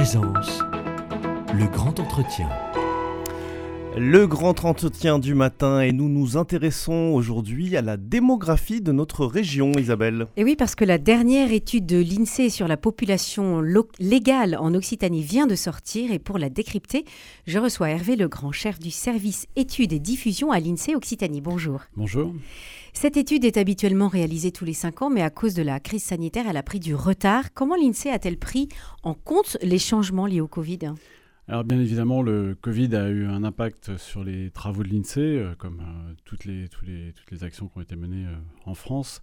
présence, le grand entretien. Le grand entretien du matin et nous nous intéressons aujourd'hui à la démographie de notre région, Isabelle. Et oui, parce que la dernière étude de l'INSEE sur la population légale en Occitanie vient de sortir et pour la décrypter, je reçois Hervé Legrand, chef du service études et diffusion à l'INSEE Occitanie. Bonjour. Bonjour. Cette étude est habituellement réalisée tous les cinq ans, mais à cause de la crise sanitaire, elle a pris du retard. Comment l'INSEE a-t-elle pris en compte les changements liés au Covid? Alors bien évidemment, le Covid a eu un impact sur les travaux de l'INSEE, euh, comme euh, toutes, les, les, toutes les actions qui ont été menées euh, en France.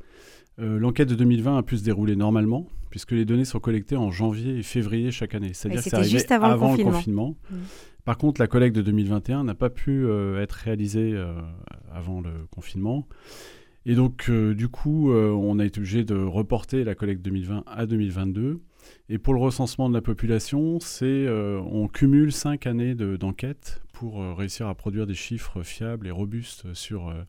L'enquête de 2020 a pu se dérouler normalement, puisque les données sont collectées en janvier et février chaque année. C'est-à-dire que c'est juste avant, le confinement. Mmh. Par contre, la collecte de 2021 n'a pas pu être réalisée avant le confinement. Et donc, du coup, on a été obligé de reporter la collecte 2020 à 2022. Et pour le recensement de la population, c'est euh, on cumule cinq années d'enquête pour euh, réussir à produire des chiffres fiables et robustes sur euh,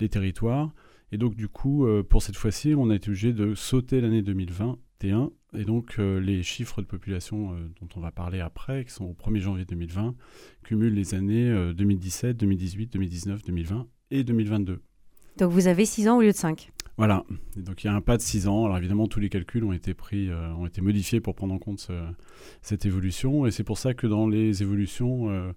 les territoires. Et donc du coup, pour cette fois-ci, on a été obligé de sauter l'année 2021. Et donc les chiffres de population dont on va parler après, qui sont au 1er janvier 2020, cumulent les années 2017, 2018, 2019, 2020 et 2022. Donc vous avez 6 ans au lieu de 5 voilà. donc il y a un pas de 6 ans. Alors évidemment, tous les calculs ont été pris, euh, ont été modifiés pour prendre en compte cette évolution. Et c'est pour ça que dans les évolutions, euh,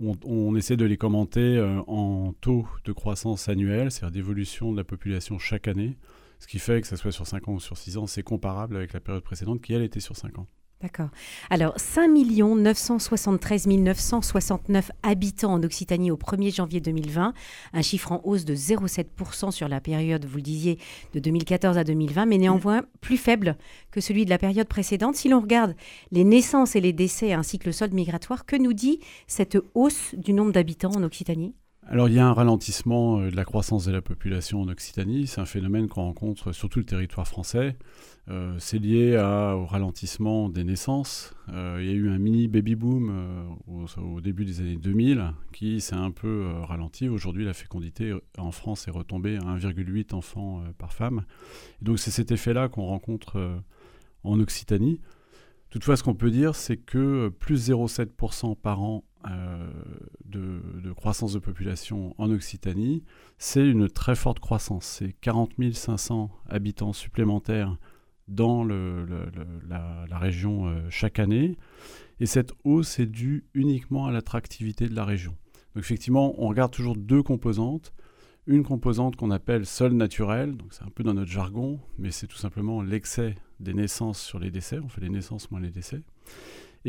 on, essaie de les commenter euh, en taux de croissance annuel, c'est-à-dire d'évolution de la population chaque année. Ce qui fait que ça soit sur 5 ans ou sur 6 ans, c'est comparable avec la période précédente qui, elle, était sur 5 ans. D'accord. Alors, 5 973 969 habitants en Occitanie au 1er janvier 2020, un chiffre en hausse de 0,7% sur la période, vous le disiez, de 2014 à 2020, mais néanmoins plus faible que celui de la période précédente. Si l'on regarde les naissances et les décès ainsi que le solde migratoire, que nous dit cette hausse du nombre d'habitants en Occitanie? Alors il y a un ralentissement euh, de la croissance de la population en Occitanie, c'est un phénomène qu'on rencontre sur tout le territoire français. Euh, c'est lié au ralentissement des naissances. Euh, il y a eu un mini baby boom au, début des années 2000 qui s'est un peu ralenti. Aujourd'hui, la fécondité en France est retombée à 1,8 enfants par femme. donc c'est cet effet-là qu'on rencontre en Occitanie. Toutefois, ce qu'on peut dire, c'est que plus 0,7% par an euh, de, croissance de population en Occitanie, c'est une très forte croissance. C'est 40 500 habitants supplémentaires dans la, région euh, chaque année. Et cette hausse est due uniquement à l'attractivité de la région. Donc effectivement, on regarde toujours deux composantes. Une composante qu'on appelle sol naturel, donc c'est un peu dans notre jargon, mais c'est tout simplement l'excès des naissances sur les décès. On fait les naissances moins les décès.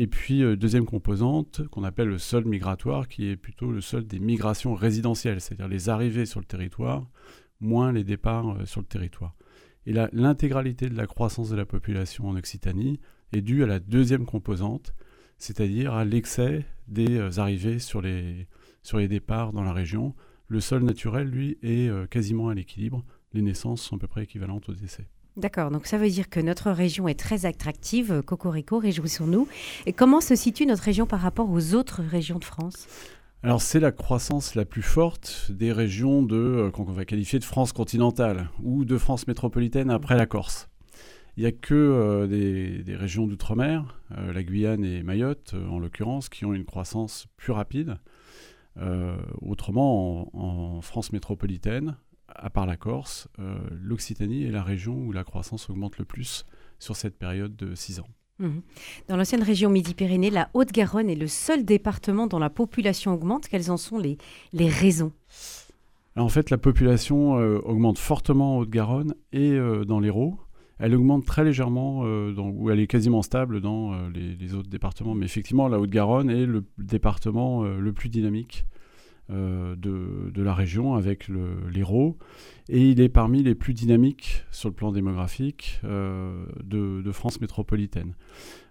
Et puis, euh, deuxième composante qu'on appelle le sol migratoire, qui est plutôt le sol des migrations résidentielles, c'est-à-dire les arrivées sur le territoire, moins les départs euh, sur le territoire. Et là, l'intégralité de la croissance de la population en Occitanie est due à la deuxième composante, c'est-à-dire à, l'excès des euh, arrivées sur les, sur les départs dans la région. Le sol naturel, lui, est quasiment à l'équilibre. Les naissances sont à peu près équivalentes aux décès. D'accord, donc ça veut dire que notre région est très attractive. Cocorico, réjouissons-nous. Et comment se situe notre région par rapport aux autres régions de France? Alors c'est la croissance la plus forte des régions de euh, qu'on va qualifier de France continentale ou de France métropolitaine après la Corse. Il n'y a que euh, des, régions d'outre-mer, euh, la Guyane et Mayotte en l'occurrence, qui ont une croissance plus rapide. autrement, en, France métropolitaine, à part la Corse, euh, l'Occitanie est la région où la croissance augmente le plus sur cette période de 6 ans. Mhm. Dans l'ancienne région Midi-Pyrénées, la Haute-Garonne est le seul département dont la population augmente. Quelles en sont les, les raisons? En fait, la population euh, augmente fortement en Haute-Garonne et euh, dans l'Hérault. Elle augmente très légèrement, dans, ou elle est quasiment stable dans les, les, autres départements. Mais effectivement, la Haute-Garonne est le département le plus dynamique euh, de, la région avec l'Hérault. Et il est parmi les plus dynamiques sur le plan démographique euh, de, France métropolitaine.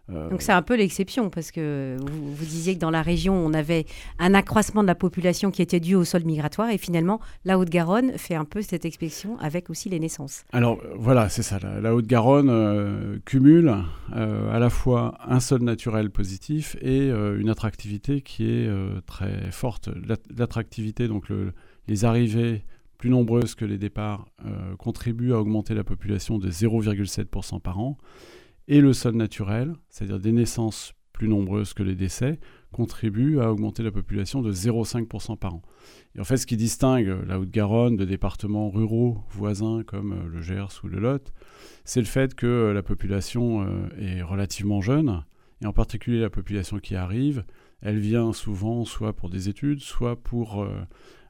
Euh, Donc c'est un peu l'exception, parce que vous, vous, disiez que dans la région, on avait un accroissement de la population qui était dû au sol migratoire, et finalement, la Haute-Garonne fait un peu cette exception avec aussi les naissances. Alors voilà, c'est ça. La, Haute-Garonne euh, cumule euh, à la fois un sol naturel positif et une attractivité qui est très forte. L'attractivité, donc les arrivées plus nombreuses que les départs, contribuent à augmenter la population de 0,7% par an et le sol naturel, c'est-à-dire des naissances plus nombreuses que les décès, contribuent à augmenter la population de 0,5% par an. Et en fait, ce qui distingue la Haute-Garonne de départements ruraux voisins comme euh, le Gers ou le Lot, c'est le fait que euh, la population euh, est relativement jeune, et en particulier la population qui arrive, elle vient souvent soit pour des études, soit pour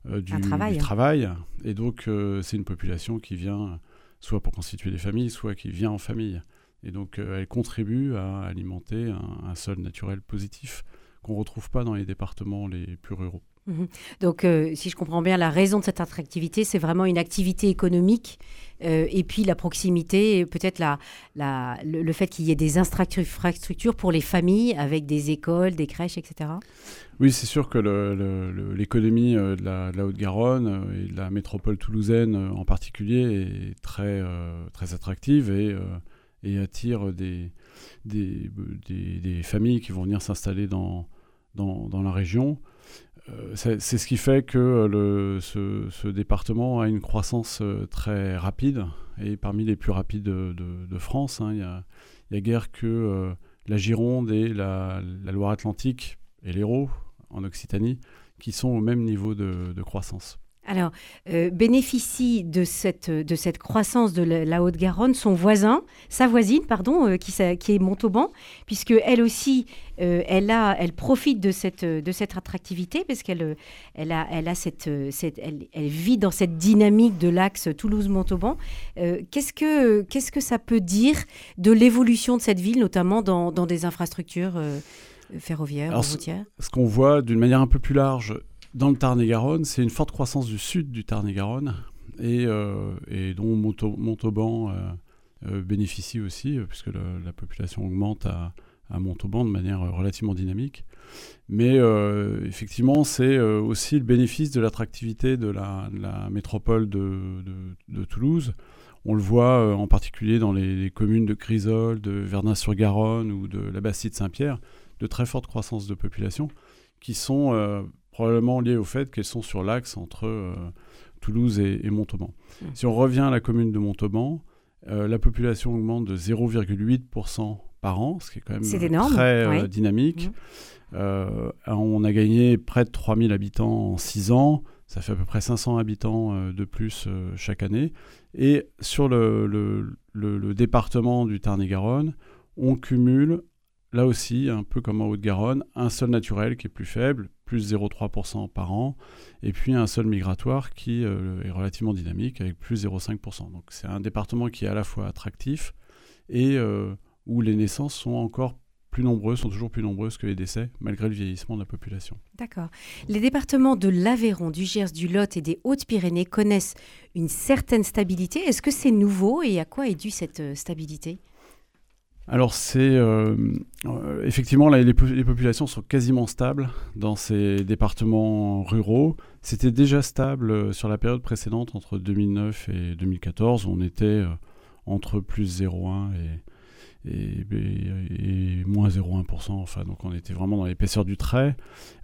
du, travail. travail. Et donc, c'est une population qui vient soit pour constituer des familles, soit qui vient en famille. Et donc, elle contribue à alimenter un, un sol naturel positif qu'on ne retrouve pas dans les départements les plus ruraux. Mhm. Donc, euh, si je comprends bien, la raison de cette attractivité, c'est vraiment une activité économique euh, et puis la proximité, peut-être la, la, le, fait qu'il y ait des infrastructures pour les familles avec des écoles, des crèches, etc. Oui, c'est sûr que l'économie euh, de la, Haute-Garonne et de la métropole toulousaine en particulier est très, très attractive et, et attire des, familles qui vont venir s'installer dans, la région. Euh, c'est ce qui fait que euh, ce, département a une croissance euh, très rapide et parmi les plus rapides de, France. Hein. Il n'y a, a, guère que la Gironde et la, Loire-Atlantique et l'Hérault en Occitanie qui sont au même niveau de croissance. Alors, euh, bénéficie de cette, de cette croissance de la, Haute-Garonne son voisin, sa voisine, pardon, euh, qui, qui, est Montauban, puisque elle aussi, euh, elle, a, elle profite de cette, de cette attractivité, parce qu'elle elle a, elle a cette, cette elle, elle, vit dans cette dynamique de l'axe Toulouse-Montauban. qu'est-ce, que, qu'est-ce que ça peut dire de l'évolution de cette ville, notamment dans, dans des infrastructures ferroviaires, routières? Ce qu'on voit d'une manière un peu plus large, dans le Tarn-et-Garonne, c'est une forte croissance du sud du Tarn-et-Garonne et, euh, dont Montauban euh, euh, bénéficie aussi, puisque la population augmente à, Montauban de manière relativement dynamique. Mais effectivement, c'est aussi le bénéfice de l'attractivité de la, métropole de, Toulouse. On le voit en particulier dans les, communes de Crisol, de Verdun-sur-Garonne ou de la Bastide-Saint-Pierre, de très fortes croissances de population qui sont probablement lié au fait qu'elles sont sur l'axe entre euh, Toulouse et, Montauban. Mmh. Si on revient à la commune de Montauban, euh, la population augmente de 0,8% par an, ce qui est quand même très euh, dynamique. Mmh. on a gagné près de 3000 habitants en 6 ans. Ça fait à peu près 500 habitants de plus chaque année. Et sur le, le département du Tarn-et-Garonne, on cumule là aussi, un peu comme en Haute-Garonne, un sol naturel qui est plus faible, plus 0,3% par an, et puis un sol migratoire qui euh, est relativement dynamique avec plus 0,5%. Donc c'est un département qui est à la fois attractif et euh, où les naissances sont encore plus nombreuses, sont toujours plus nombreuses que les décès, malgré le vieillissement de la population. D'accord. Les départements de l'Aveyron, du Gers, du Lot et des Hautes-Pyrénées connaissent une certaine stabilité. Est-ce que c'est nouveau et à quoi est due cette euh, stabilité? Alors c'est euh, euh, effectivement les, populations sont quasiment stables dans ces départements ruraux. C'était déjà stable euh, sur la période précédente entre 2009 et 2014 où on était entre plus 0,1 et, moins 0,1%. Enfin donc on était vraiment dans l'épaisseur du trait.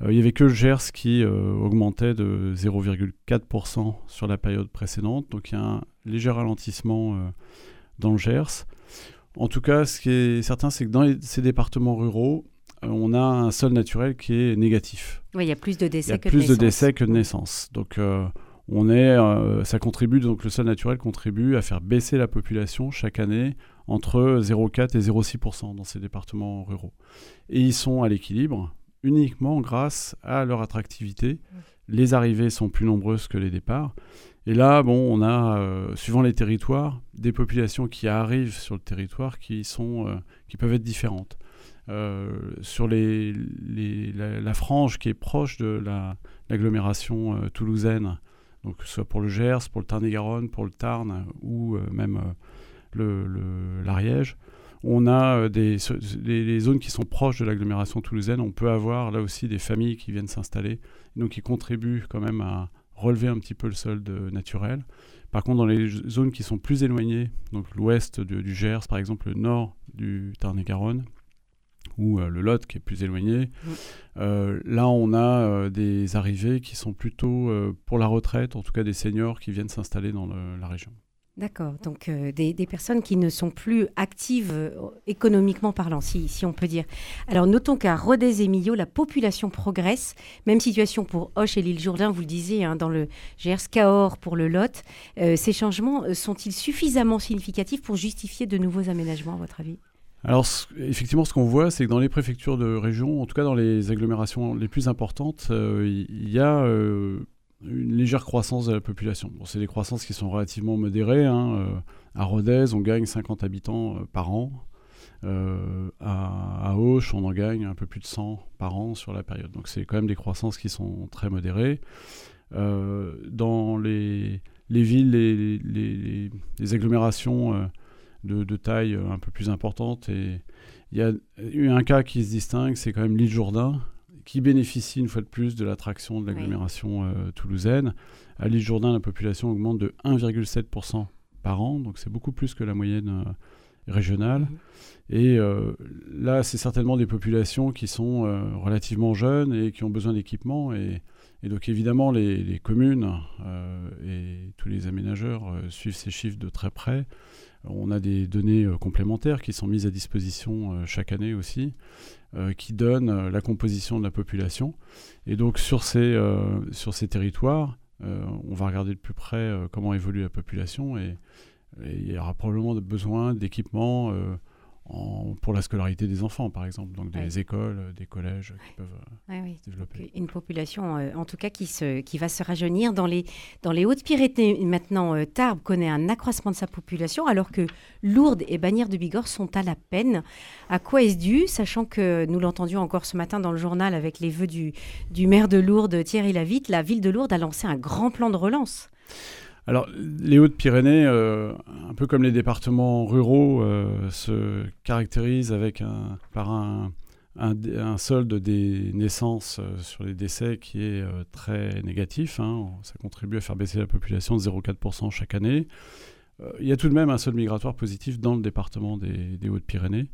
il y avait que Gers qui augmentait de 0,4% sur la période précédente. Donc il y a un léger ralentissement dans le Gers. En tout cas, ce qui est certain, c'est que dans ces départements ruraux, euh, on a un sol naturel qui est négatif. Oui, il y a plus de décès que de naissances. de décès que de naissances. Donc, euh, on est, euh, ça contribue, donc le sol naturel contribue à faire baisser la population chaque année entre 0,4 et 0,6% dans ces départements ruraux. Et ils sont à l'équilibre uniquement grâce à leur attractivité. Les arrivées sont plus nombreuses que les départs. Et là, bon, on a, euh, suivant les territoires, des populations qui arrivent sur le territoire qui, sont, euh, qui peuvent être différentes. Euh, sur les, la, frange qui est proche de l'agglomération toulousaine, donc que ce soit pour le Gers, pour le Tarn-et-Garonne, pour le Tarn ou même l'Ariège, on a des, les, zones qui sont proches de l'agglomération toulousaine. On peut avoir là aussi des familles qui viennent s'installer, donc qui contribuent quand même à, relever un petit peu le solde naturel. Par contre, dans les zones qui sont plus éloignées, donc l'ouest du Gers, par exemple le nord du Tarn-et-Garonne, ou euh, le Lot qui est plus éloigné, mm. euh, là on a euh, des arrivées qui sont plutôt pour la retraite, en tout cas des seniors qui viennent s'installer dans la région. D'accord, donc euh, des, personnes qui ne sont plus actives euh, économiquement parlant, si, on peut dire. Alors notons qu'à Rodez et Millau, la population progresse. Même situation pour Hoche et l'île Jourdain, vous le disiez, hein, dans le Gers Cahors pour le Lot. Euh, ces changements sont-ils suffisamment significatifs pour justifier de nouveaux aménagements, à votre avis? Alors, effectivement, ce qu'on voit, c'est que dans les préfectures de région, en tout cas dans les agglomérations les plus importantes, il y a une légère croissance de la population. C'est des croissances qui sont relativement modérées. Hein. Euh, à Rodez, on gagne 50 habitants euh, par an. Euh, à, Auch, on en gagne un peu plus de 100 par an sur la période. Donc c'est quand même des croissances qui sont très modérées. dans les, les villes, les, les, agglomérations de, de, taille un peu plus importante, il y a eu un cas qui se distingue, c'est quand même l'île Jourdain, qui bénéficie une fois de plus de l'attraction de l'agglomération euh, toulousaine. À l'île Jourdain, la population augmente de 1,7% par an, donc c'est beaucoup plus que la moyenne euh, régionale. Mhm. Et euh, là, c'est certainement des populations qui sont relativement jeunes et qui ont besoin d'équipement. Et, donc évidemment, les, communes et tous les aménageurs suivent ces chiffres de très près. On a des données complémentaires qui sont mises à disposition chaque année aussi. Euh, qui donne euh, la composition de la population. Et donc sur ces, euh, sur ces territoires, on va regarder de plus près comment évolue la population et, et il y aura probablement besoin d'équipements pour la scolarité des enfants, par exemple, donc des écoles, euh, des collèges qui peuvent euh, se développer. Une population, euh, en tout cas, qui, se, qui va se rajeunir. Dans les, dans les Hautes-Pyrénées, maintenant, Tarbes connaît un accroissement de sa population, alors que Lourdes et Bagnères de Bigorre sont à la peine. À quoi est-ce dû, sachant que nous l'entendions encore ce matin dans le journal avec les vœux du, du maire de Lourdes, Thierry Lavitte, la ville de Lourdes a lancé un grand plan de relance. Alors, les Hautes-Pyrénées, euh, un peu comme les départements ruraux, euh, se caractérisent avec un, par un, solde des naissances euh, sur les décès qui est très négatif. Hein. Ça contribue à faire baisser la population de 0,4% chaque année. il y a tout de même un solde migratoire positif dans le département des Hautes-Pyrénées.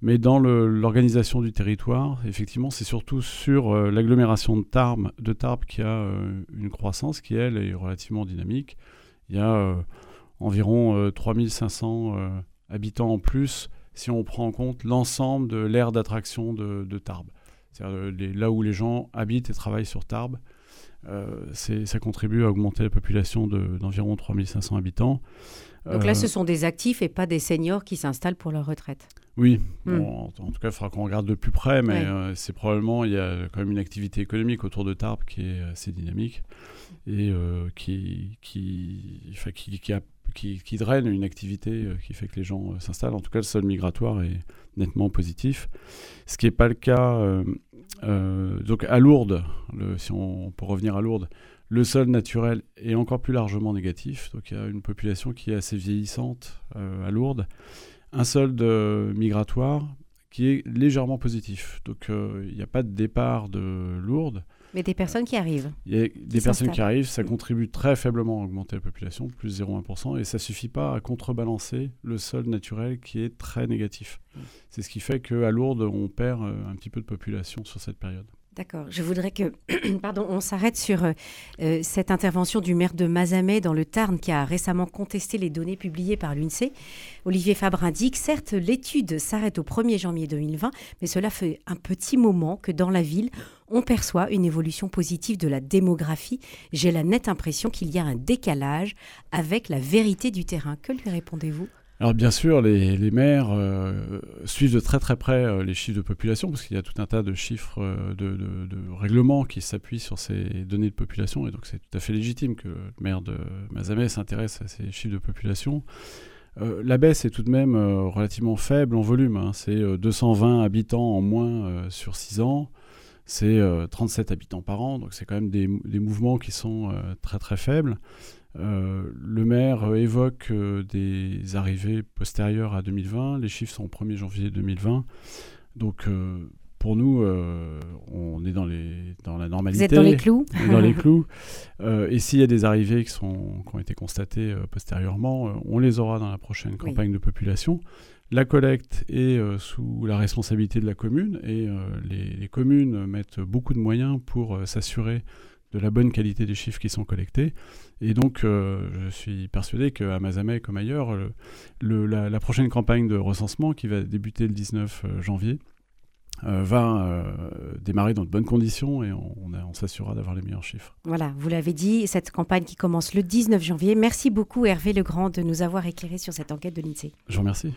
Mais dans l'organisation du territoire, effectivement, c'est surtout sur euh, l'agglomération de Tarbes, de Tarbes qui a euh, une croissance qui, elle, est relativement dynamique. Il y a euh, environ 3500 habitants en plus si on prend en compte l'ensemble de l'aire d'attraction de, de, Tarbes. C'est-à-dire là où les gens habitent et travaillent sur Tarbes. ça contribue à augmenter la population d'environ 3500 habitants. Donc là, ce sont des actifs et pas des seniors qui s'installent pour leur retraite. Oui, hmm. en, tout cas, il faudra qu'on regarde de plus près, mais euh, c'est probablement, il y a quand même une activité économique autour de Tarbes qui est assez dynamique et euh, qui, qui, qui, qui, draine une activité euh, qui fait que les gens s'installent. En tout cas, le sol migratoire est nettement positif. Ce qui n'est pas le cas. donc à Lourdes, le, si on peut revenir à Lourdes, le sol naturel est encore plus largement négatif. Donc il y a une population qui est assez vieillissante à Lourdes un solde migratoire qui est légèrement positif. Donc euh, il n'y a pas de départ de Lourdes. Mais des personnes qui arrivent. Il y a des personnes qui arrivent, ça contribue très faiblement à augmenter la population, plus 0,1%, et ça suffit pas à contrebalancer le solde naturel qui est très négatif. Mm. C'est ce qui fait qu'à Lourdes, on perd euh, un petit peu de population sur cette période. D'accord. Je voudrais que, pardon, on s'arrête sur euh, euh, cette intervention du maire de Mazamet dans le Tarn qui a récemment contesté les données publiées par l'UNSEE. Olivier Fabre indique, certes, l'étude s'arrête au 1er janvier 2020, mais cela fait un petit moment que dans la ville, on perçoit une évolution positive de la démographie. J'ai la nette impression qu'il y a un décalage avec la vérité du terrain. Que lui répondez-vous? Alors bien sûr, les, maires euh, suivent de très très près euh, les chiffres de population, parce qu'il y a tout un tas de chiffres, euh, de, règlements qui s'appuient sur ces données de population, et donc c'est tout à fait légitime que le maire de Mazamet s'intéresse à ces chiffres de population. la baisse est tout de même relativement faible en volume, hein. c'est 220 habitants en moins sur 6 ans, c'est 37 habitants par an, donc c'est quand même des, des, mouvements qui sont très très faibles. Euh, le maire évoque euh, des arrivées postérieures à 2020. Les chiffres sont au 1er janvier 2020. Donc, euh, pour nous, on est dans, les, dans la normalité. Vous êtes dans les clous dans les clous. et s'il y a des arrivées qui, sont, qui ont été constatées postérieurement, on les aura dans la prochaine campagne de population. La collecte est sous la responsabilité de la commune et les, les, communes mettent beaucoup de moyens pour s'assurer de la bonne qualité des chiffres qui sont collectés. Et donc, je suis persuadé qu'à Mazamet, comme ailleurs, la, la, prochaine campagne de recensement qui va débuter le 19 janvier euh, va euh, démarrer dans de bonnes conditions et on, on s'assurera d'avoir les meilleurs chiffres. Voilà, vous l'avez dit, cette campagne qui commence le 19 janvier. Merci beaucoup Hervé Legrand de nous avoir éclairé sur cette enquête de l'INSEE. Je vous remercie.